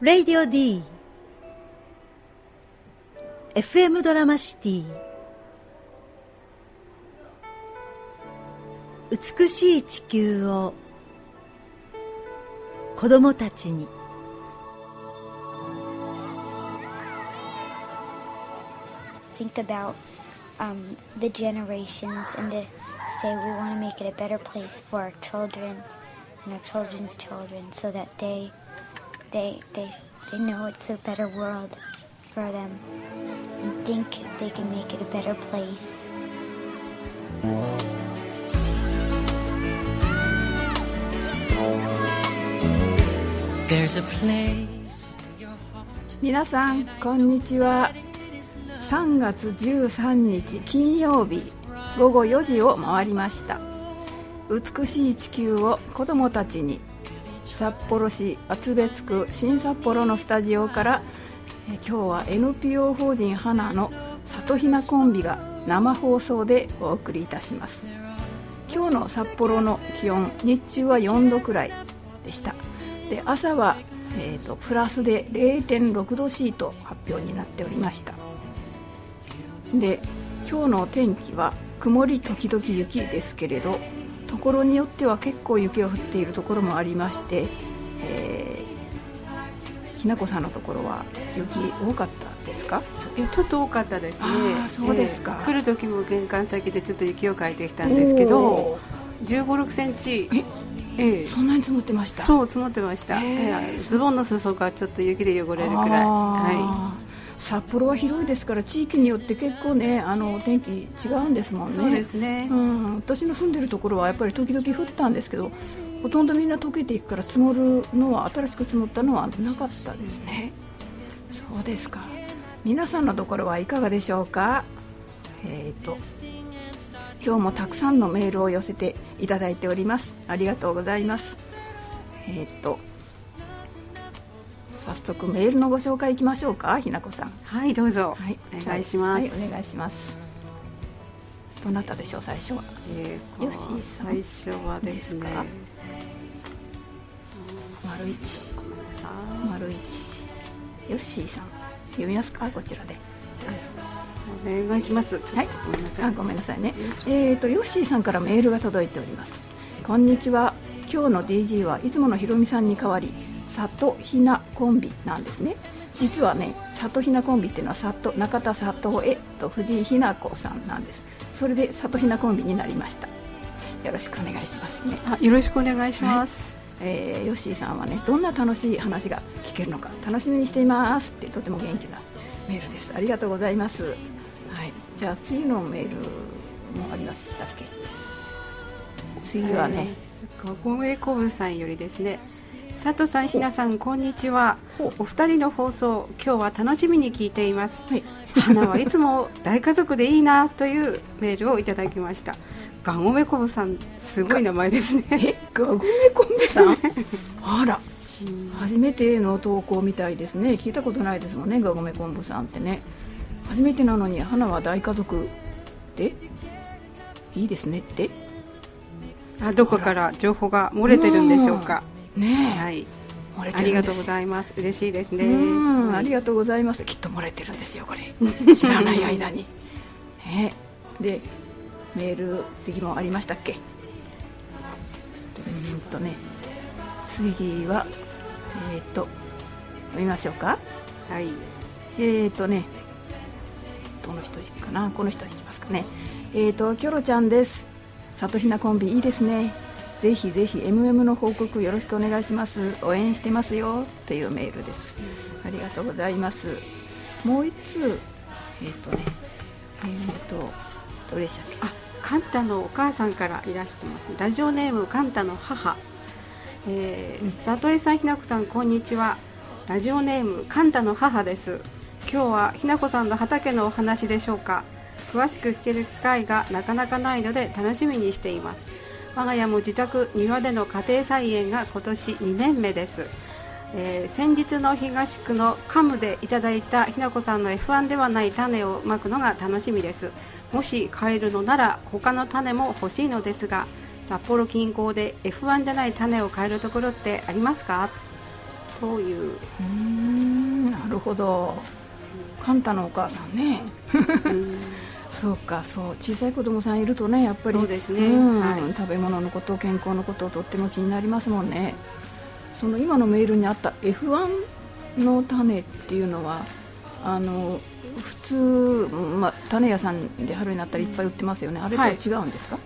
レイディオ D FM ドラマシティ美しい地球を子供たちに think about um, the generations and to say we want to make it a better place for our children and our children's children so that they they they they know it's a better world for them and think if they can make it a better place. There's a place 皆さんこんにちは3月13日金曜日午後4時を回りました美しい地球を子どもたちに札幌市厚別区新札幌のスタジオからえ今日は NPO 法人花の里ひなコンビが生放送でお送りいたします。今日の札幌の気温日中は4度くらいでした。で朝は、えーとプラスで0.6度 C と発表になっておりました。で今日の天気は曇り時々雪ですけれどところによっては結構雪が降っているところもありまして、えー、ひなこさんのところは雪多かったですか？えちょっと多かったですね。そうですか。えー来る時も玄関先でちょっと雪をかいてきたんですけどお1 5 6センチ。えええ。そんなに積もってました？そう積もってました、ええズボンの裾がちょっと雪で汚れるくらい。はあー札幌は広いですから地域によって結構ねあの天気違うんですもんね。いそうですね、うん、私の住んでるところはやっぱり時々降ったんですけどほとんどみんな溶けていくから積もるのは新しく積もったのはなかったですね。そうですか。皆さんのところはいかがでしょうか？えっ、と今日もたくさんのメールを寄せていただいております。ありがとうございます。えっ、と早速メールのご紹介いきましょうかひなこさん。はいどうぞ、はい。お願いします、はい、お願いします。どなたでしょう最初は。えーよしさん。最初はですね。丸一ごめんなさい丸一。ヨッシーさん。読みますか？こちらで。お願いします。はい。ちょっとごめんなさい。あごめんなさいね。えっ、とヨッシーさんからメールが届いております。こんにちは。今日の DG はいつものひろみさんに代わり里ひなコンビなんですね。実はね里ひなコンビっていうのは里中田里江と藤井ひな子さんなんです。それで里ひなコンビになりました。よろしくお願いしますね。あよろしくお願いします、えー、ヨッシーさんはねどんな楽しい話が聞けるのか楽しみにしていますってとても元気なメールです。ありがとうございます。はい。じゃあ次のメールもありましたっけ？次はね、ごごえこぶさんよりですね佐藤さん、ひなさん、こんにちは。お二人の放送、今日は楽しみに聞いています。はい花はいつも大家族でいいなというメールをいただきました。ガゴメコブさん、すごい名前ですね。えガゴメコンビさん？あら初めての投稿みたいですね聞いたことないですもんねガゴメ昆布さんってね初めてなのに花は大家族で？いいですねってあどこから情報が漏れてるんでしょうか。ねえ、はい、ありがとうございます。嬉しいですね。うん、はいありがとうございます。きっと漏れてるんですよ、これ。知らない間に。ね、で、メール、次もありましたっけ？うんとね、次は、えっ、と、読みましょうか。はい、えっ、とね、どの人いくかな、この人いきますかね。えっ、と、キョロちゃんです。里ひなコンビいいですね。ぜひぜひ MM の報告よろしくお願いします。応援してますよというメールです。ありがとうございます。もう一通、えっ、とね、えっ、と、どれでしたっけ？あ、カンタのお母さんからいらしてます。ラジオネームカンタの母。えー、里江さん、ひなこさん、こんにちは。ラジオネームカンタの母です。今日はひなこさんの畑のお話でしょうか。詳しく聞ける機会がなかなかないので楽しみにしています。我が家も自宅庭での家庭菜園が今年2年目です。えー先日の東区のカムでいただいたひなこさんの F1 ではない種をまくのが楽しみです。もし買えるのなら他の種も欲しいのですが札幌近郊で F1 じゃない種を買えるところってありますか？そういう、うーんなるほど。カンタのお母さんね。うんそうかそう小さい子供さんいるとねやっぱりそうですね。んはい。食べ物のこと健康のこととっても気になりますもんね。その今のメールにあった F1 の種っていうのはあの普通、まあ、種屋さんで春になったらいっぱい売ってますよね、あれとは違うんですか、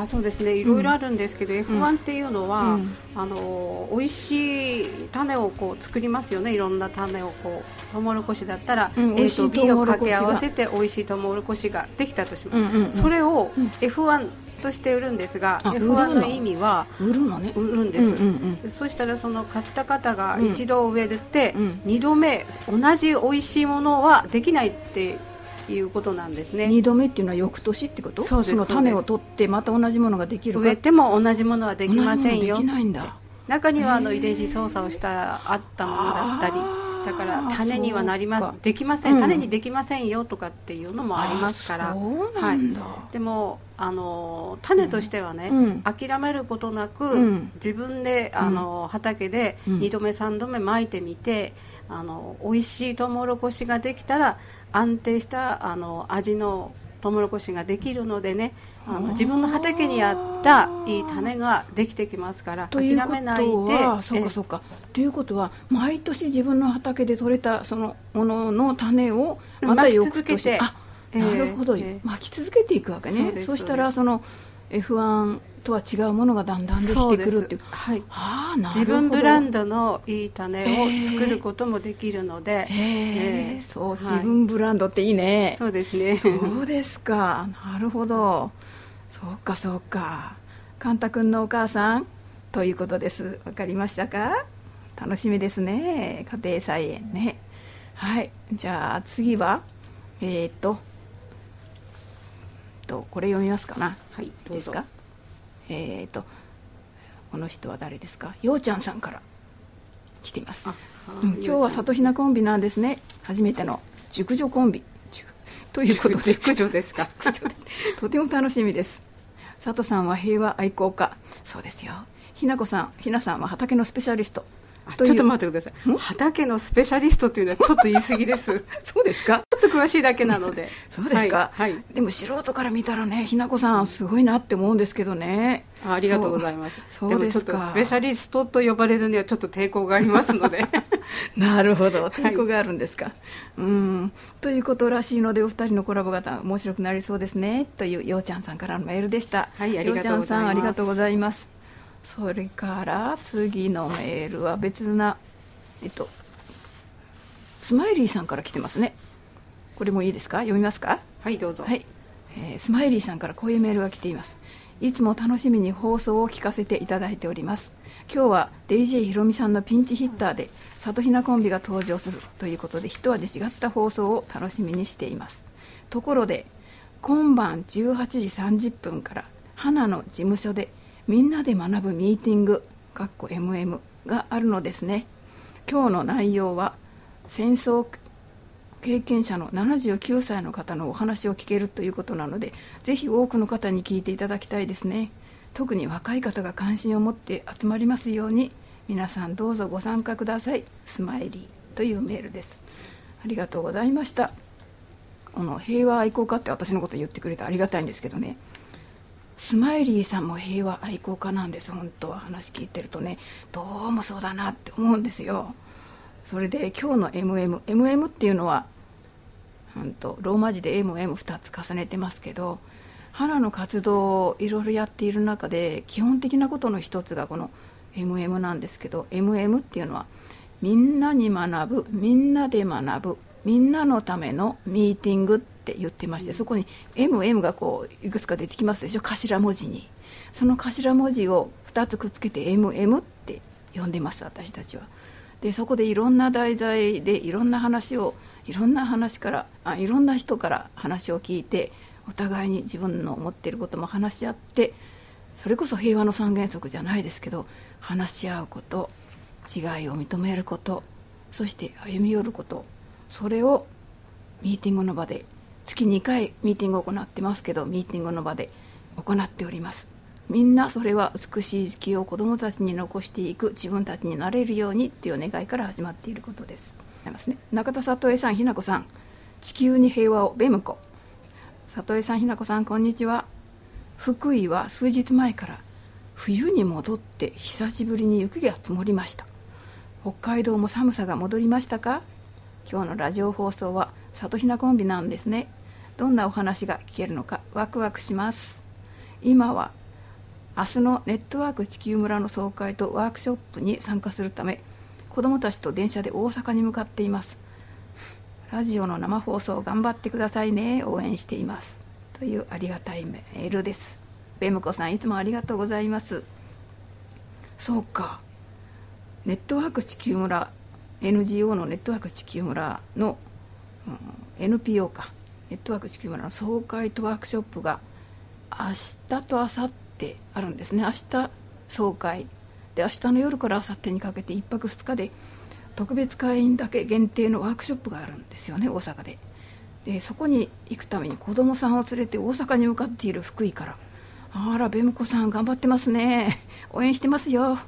あそうですね。いろいろあるんですけど、F1 っていうのは、うん。あの美味しい種をこう作りますよね。いろんな種をこうトウモロコシだったら、うん美 A と B を掛け合わせて美味しいトウモロコシができたとします、うんうんうん。それをうん。F1 として売るんですが、あ売る F1 のの意味は売るのね。売るんです、うんうんうん。そしたらその買った方がうん一度植えるって、うん。二度目同じ美味しいものはできないっていうことなんですね。二度目っていうのは翌年ってこと？そうですの種を取ってまた同じものができるか？植えても同じものはできませんよ。同じものできないんだ。中にはあの遺伝子操作をしたあったものだったりだから種にはなりまできません、うん。種にできませんよとかっていうのもありますから。あそうなんだ、でもあの種としてはね、うん。諦めることなく、うん。自分であの、畑でうん。2度目3度目まいてみてあの美味しいトウモロコシができたら安定したあの味のトウモロコシができるのでねあの自分の畑に合ったいい種ができてきますからというこ諦めないでとはそうえかそうか。ということは毎年自分の畑で採れたそのものの種をまた翌続けて。なるほど、ええ。巻き続けていくわけね。そうしたらその F1 とは違うものがだんだんできてくるっていう。はい。ああなるほど。自分ブランドのいい種を作ることもできるので、へええそう、はい。自分ブランドっていいね。そうですね。そうですか。なるほど。そうかそうか。カンタ君のお母さんということです。わかりましたか？楽しみですね。家庭菜園ね。はい。じゃあ次はえー、っととこれ読みますかなはいどうぞ。ですか？えー、っとこの人は誰ですか？ようちゃんさんから来ています。あうん今日は里ひなコンビなんですね。初めての熟女コンビ。ということで。熟女ですか？とても楽しみです。佐藤さんは平和愛好家。そうですよ。ひなこさんひなさんは畑のスペシャリストちょっと待ってください。畑のスペシャリストっていうのはちょっと言い過ぎです。ち そうですか？ょっと詳しいだけなので。そうですか、はい、はい。でも素人から見たらねひなこさんすごいなって思うんですけどね。あありがとうございます。でもちょっとスペシャリストと呼ばれるにはちょっと抵抗がありますので。なるほど。抵抗があるんですか、うん。ということらしいのでお二人のコラボ型面白くなりそうですね。というようちゃんさんからのメールでした。はいありがとうございますそれから次のメールは別なえっとスマイリーさんから来てますね。これもいいですか？読みますか？はいどうぞ。はい、えースマイリーさんからこういうメールが来ています。いつも楽しみに放送を聞かせていただいております。今日は DJ ひろみさんのピンチヒッターで里ひなコンビが登場するということで一味違った放送を楽しみにしています。ところで今晩18時30分から花の事務所でみんなで学ぶミーティングかっこ MM があるのですね。今日の内容は戦争経験者の79歳の方のお話を聞けるということなのでぜひ多くの方に聞いていただきたいですね。特に若い方が関心を持って集まりますように皆さんどうぞご参加ください。スマイリーというメールです。ありがとうございました。この平和愛好家って私のこと言ってくれてありがたいんですけどね。スマイリーさんも平和愛好家なんです本当は。話聞いてるとね。どうもそうだなって思うんですよ。それで今日の MM MM っていうのはんとローマ字で MM2 つ重ねてますけど花の活動をいろいろやっている中で基本的なことの一つがこの MM なんですけど MM っていうのはみんなに学ぶみんなで学ぶみんなのためのミーティングってって言ってまして、そこに MM がこういくつか出てきますでしょ頭文字に。その頭文字を2つくっつけて MM って呼んでます私たちは。でそこでいろんな題材でいろんな話をいろんな話からあいろんな人から話を聞いてお互いに自分の思っていることも話し合ってそれこそ平和の三原則じゃないですけど話し合うこと違いを認めることそして歩み寄ることそれをミーティングの場で月2回ミーティングを行ってますけどミーティングの場で行っております。みんなそれは美しい時期を子どもたちに残していく自分たちになれるようにっていう願いから始まっていることです。ますね。中田里江さんひな子さん地球に平和をベムコ里江さんひな子さんこんにちは。福井は数日前から冬に戻って久しぶりに雪が積もりました。北海道も寒さが戻りましたか？今日のラジオ放送は里ひなコンビなんですね。どんなお話が聞けるのかワクワクします。今は明日のネットワーク地球村の総会とワークショップに参加するため子どもたちと電車で大阪に向かっています。ラジオの生放送頑張ってくださいね。応援しています。というありがたいメールです。ベムコさんいつもありがとうございます。そうか。ネットワーク地球村 NGO のネットワーク地球村の、うん、NPO か。ネットワーク地球村の総会とワークショップが明日と明後日あるんですね。明日総会。で明日の夜から明後日にかけて1泊2日で特別会員だけ限定のワークショップがあるんですよね大阪で。でそこに行くために子供さんを連れて大阪に向かっている福井からあらベムコさん頑張ってますね。応援してますよ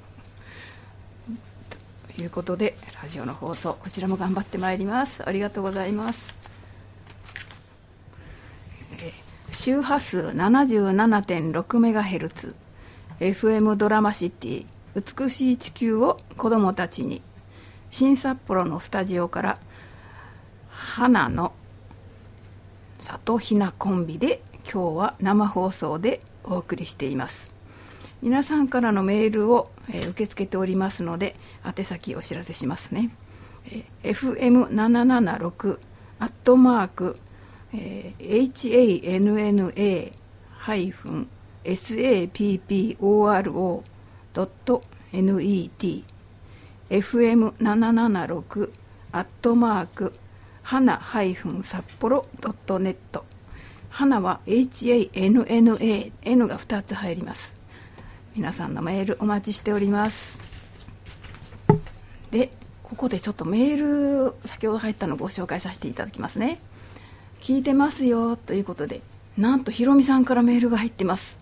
ということでラジオの放送こちらも頑張ってまいります。ありがとうございます。周波数 77.6MHz FM ドラマシティ美しい地球を子どもたちに。新札幌のスタジオから花の里ひなコンビで今日は生放送でお送りしています。皆さんからのメールを、えー、受け付けておりますので宛先お知らせしますね、えー、FM776 アットマーク、えー、hanna-sapporo.net FM776 アットマーク花札幌 .net 花は HANNA N が2つ入ります。皆さんのメールお待ちしております。でここでちょっとメール先ほど入ったのをご紹介させていただきますね。聞いてますよということでなんとひろみさんからメールが入ってます。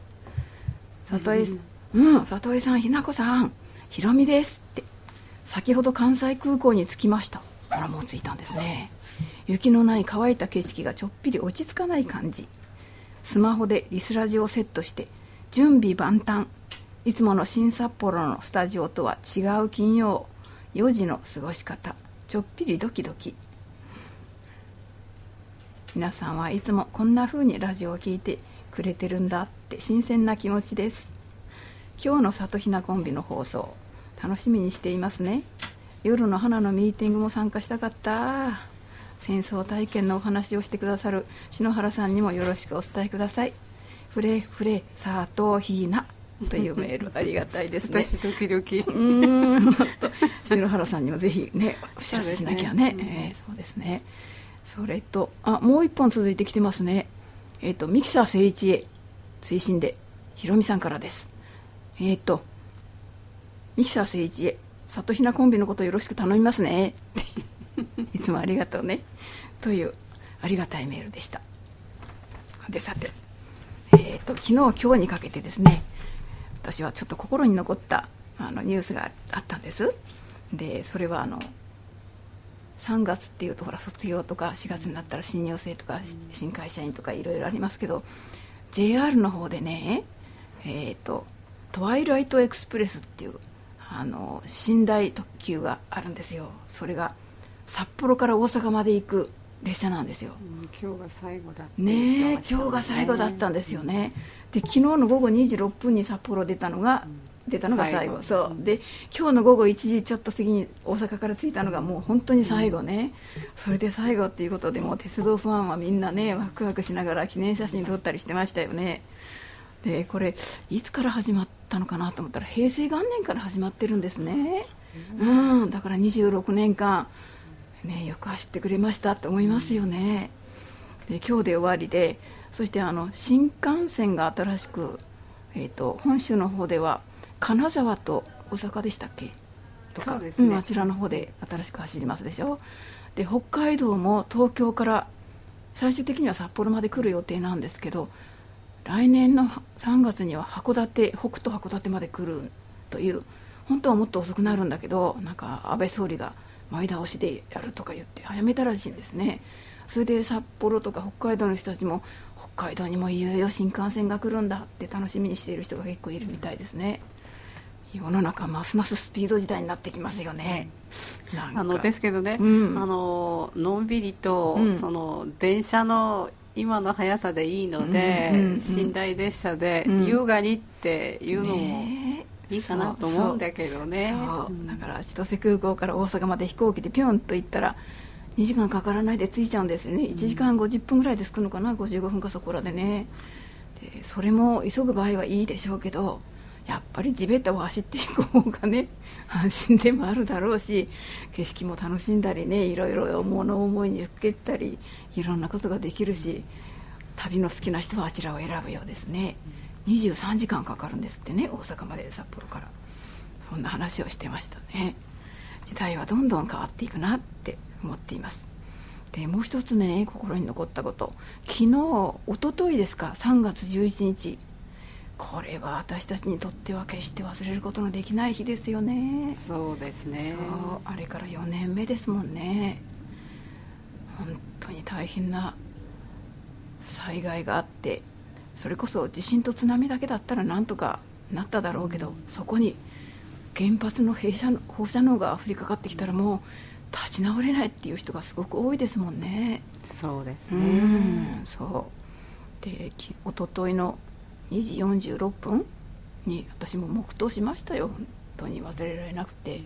里江うん。里江さんひなこさん。ひろみですって。先ほど関西空港に着きました。あらもう着いたんですね。雪のない乾いた景色がちょっぴり落ち着かない感じ。スマホでリスラジをセットして準備万端。いつもの新札幌のスタジオとは違う金曜。4時の過ごし方。ちょっぴりドキドキ皆さんはいつもこんな風にラジオを聴いてくれてるんだって新鮮な気持ちです。今日の里ひなコンビの放送楽しみにしていますね。夜の花のミーティングも参加したかった。戦争体験のお話をしてくださる篠原さんにもよろしくお伝えください。フレフレサートヒーナというメールありがたいですね。私ドキドキ。うん篠原さんにもぜひねお知らせしなきゃね。そうですね,、えー、そうですねそれとあもう一本続いてきてますね。えっ、ー、とミキサー聖一へ推進でひろみさんからです。えっ、ー、とミキサー聖一へ里ひなコンビのことよろしく頼みますね。いつもありがとうね。というありがたいメールでした。でさて、えーと、昨日今日にかけてですね私はちょっと心に残ったあのニュースがあったんです。でそれはあの3月っていうとほら卒業とか4月になったら新入生とか新会社員とかいろいろありますけど JR の方でねえっ、ー、とトワイライトエクスプレスっていうあの寝台特急があるんですよ。それが札幌から大阪まで行く列車なんですよ、うん、今日が最後だったね。今日が最後だったんですよね、で昨日の午後2時6分に札幌出たのが、うん、出たのが最後。そう、で今日の午後1時ちょっと過ぎに大阪から着いたのがもう本当に最後ね、それで最後っていうことでもう鉄道ファンはみんなねワクワクしながら記念写真撮ったりしてましたよね。でこれいつから始まったのかなと思ったら平成元年から始まってるんですね、うん、だから26年間ね、よく走ってくれましたと思いますよね、で今日で終わりでそしてあの新幹線が新しく、えーと、本州の方では金沢と大阪でしたっけ？とか、ね。うん、あちらの方で新しく走りますでしょ？で北海道も東京から最終的には札幌まで来る予定なんですけど来年の3月には函館北斗函館まで来るという本当はもっと遅くなるんだけどなんか安倍総理が前倒しでやるとか言って早めたらしいんですね。それで札幌とか北海道の人たちも北海道にもいよいよ新幹線が来るんだって楽しみにしている人が結構いるみたいですね世の中ますますスピード時代になってきますよね、あのですけどね、うん。あののんびりと、うん。その電車の今の速さでいいので、うんうんうん寝台列車でうん。優雅にっていうのもいいかなと思うんだけどね。だから千歳空港から大阪まで飛行機でピョンと行ったら2時間かからないで着いちゃうんですよね。1時間50分ぐらいで着くのかな？55分かそこらでね。でそれも急ぐ場合はいいでしょうけどやっぱり地べたを走っていく方がね 安心でもあるだろうし景色も楽しんだりねいろいろ物思いにふけたりいろんなことができるし旅の好きな人はあちらを選ぶようですね。23時間かかるんですってね大阪まで札幌から。そんな話をしてましたね。時代はどんどん変わっていくなって思っています。でもう一つね心に残ったこと。昨日一昨日ですか3月11日。これは私たちにとっては決して忘れることのできない日ですよねそうですね。そうあれから4年目ですもんね本当に大変な災害があってそれこそ地震と津波だけだったらなんとかなっただろうけど、そこに原発の放射放射能が降りかかってきたらもう立ち直れないっていう人がすごく多いですもんね。うそうですね。んそうでき一昨日の2時46分に私も黙祷しましたよ。本当に忘れられなくて。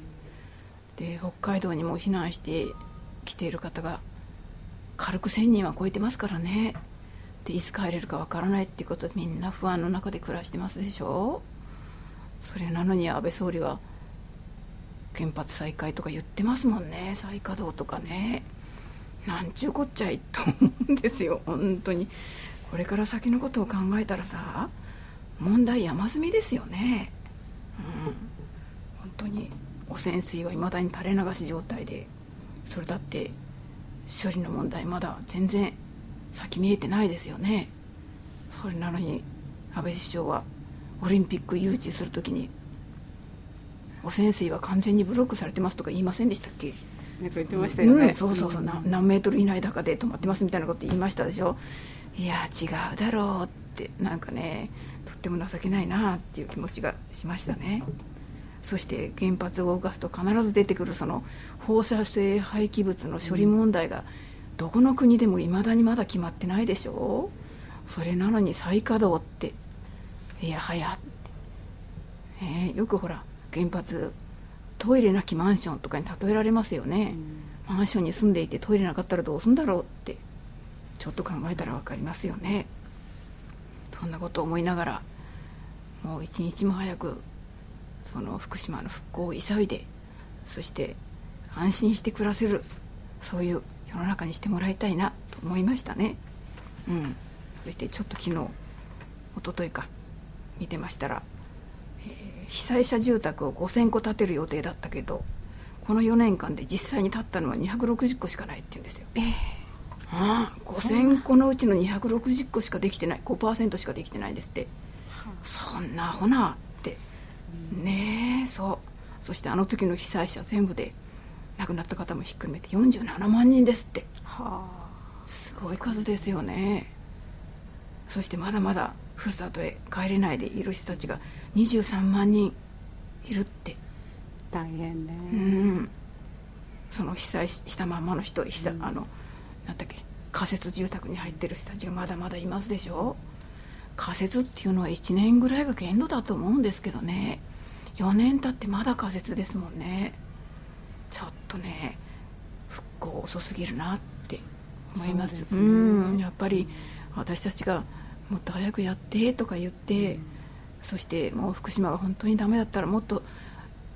で北海道にも避難してきている方が軽く1000人は超えてますからね。でいつ帰れるかわからないっていうことでみんな不安の中で暮らしてますでしょそれなのに安倍総理は原発再開とか言ってますもんね。再稼働とかね。なんちゅうこっちゃいと思うんですよ。本当に。これから先のことを考えたらさ問題山積みですよね。うん。本当に汚染水はいまだに垂れ流し状態でそれだって処理の問題まだ全然先見えてないですよね。それなのに安倍首相はオリンピック誘致するときに汚染水は完全にブロックされてますとか言いませんでしたっけ？なんか言ってましたよね。うん。そうそうそう、な何メートル以内だかで止まってますみたいなこと言いましたでしょ？いや違うだろうってなんかねとっても情けないなっていう気持ちがしましたね。そして原発を動かすと必ず出てくるその放射性廃棄物の処理問題がどこの国でもいまだにまだ決まってないでしょそれなのに再稼働っていやはやって、ねえよくほら原発トイレなきマンションとかに例えられますよね、マンションに住んでいてトイレなかったらどうするんだろうってちょっと考えたら分かりますよね。そんなことを思いながらもう一日も早くその福島の復興を急いでそして安心して暮らせるそういう世の中にしてもらいたいなと思いましたね。うん。そしてちょっと昨日一昨日か見てましたら、えー被災者住宅を5000個建てる予定だったけどこの4年間で実際に建ったのは260個しかないって言うんですよ。ああ5000個のうちの260個しかできてない5%しかできてないんですって。そんなアホなって。ねえそう。そしてあの時の被災者全部で亡くなった方もひっくるめて47万人ですって。はすごい数ですよね。そしてまだまだふるさとへ帰れないでいる人たちが23万人いるって。あ大変ね。うん。その被災したまんまの人被災、あのなんだっけ？仮設住宅に入ってる人たちがまだまだいますでしょ？仮設っていうのは1年ぐらいが限度だと思うんですけどね。4年経ってまだ仮設ですもんね。ちょっとね復興遅すぎるなって思います。そうですね。うん。やっぱり私たちがもっと早くやってとか言って、そしてもう福島が本当にダメだったらもっと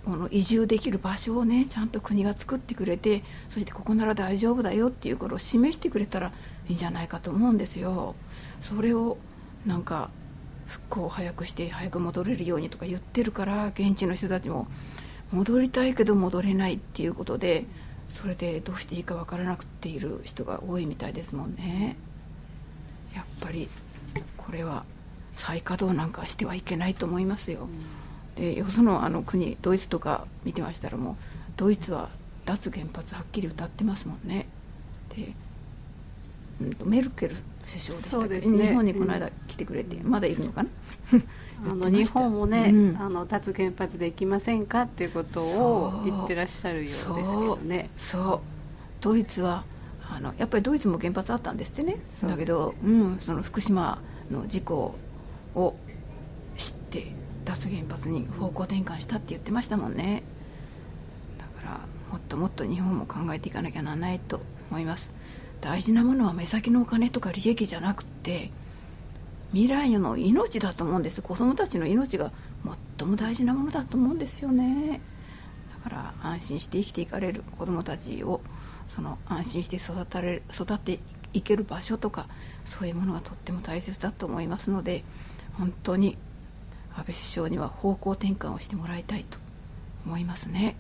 この移住できる場所をねちゃんと国が作ってくれてそしてここなら大丈夫だよっていうことを示してくれたらいいんじゃないかと思うんですよそれをなんか復興を早くして早く戻れるようにとか言ってるから現地の人たちも戻りたいけど戻れないっていうことでそれでどうしていいかわからなくっている人が多いみたいですもんねやっぱりこれは再稼働なんかしてはいけないと思いますよ。でよそのあの国ドイツとか見てましたらもうドイツは脱原発はっきり歌ってますもんね。で、うん、メルケル首相でしたそうですね。日本にこの間来てくれて、まだいるのかな？あの 日本もね、うん。あの脱原発できませんかっていうことを言ってらっしゃるようですけどね。そう。ドイツはあのやっぱりドイツも原発あったんですってね。だけど、うん、その福島の事故を知って脱原発に方向転換したって言ってましたもんね。だからもっともっと日本も考えていかなきゃならないと思います。大事なものは目先のお金とか利益じゃなくって未来の命だと思うんです。子供たちの命が最も大事なものだと思うんですよね。だから安心して生きていかれる。子どもたちをその安心して育たれ育っていける場所とかそういうものがとっても大切だと思いますので本当に安倍首相には方向転換をしてもらいたいと思いますね。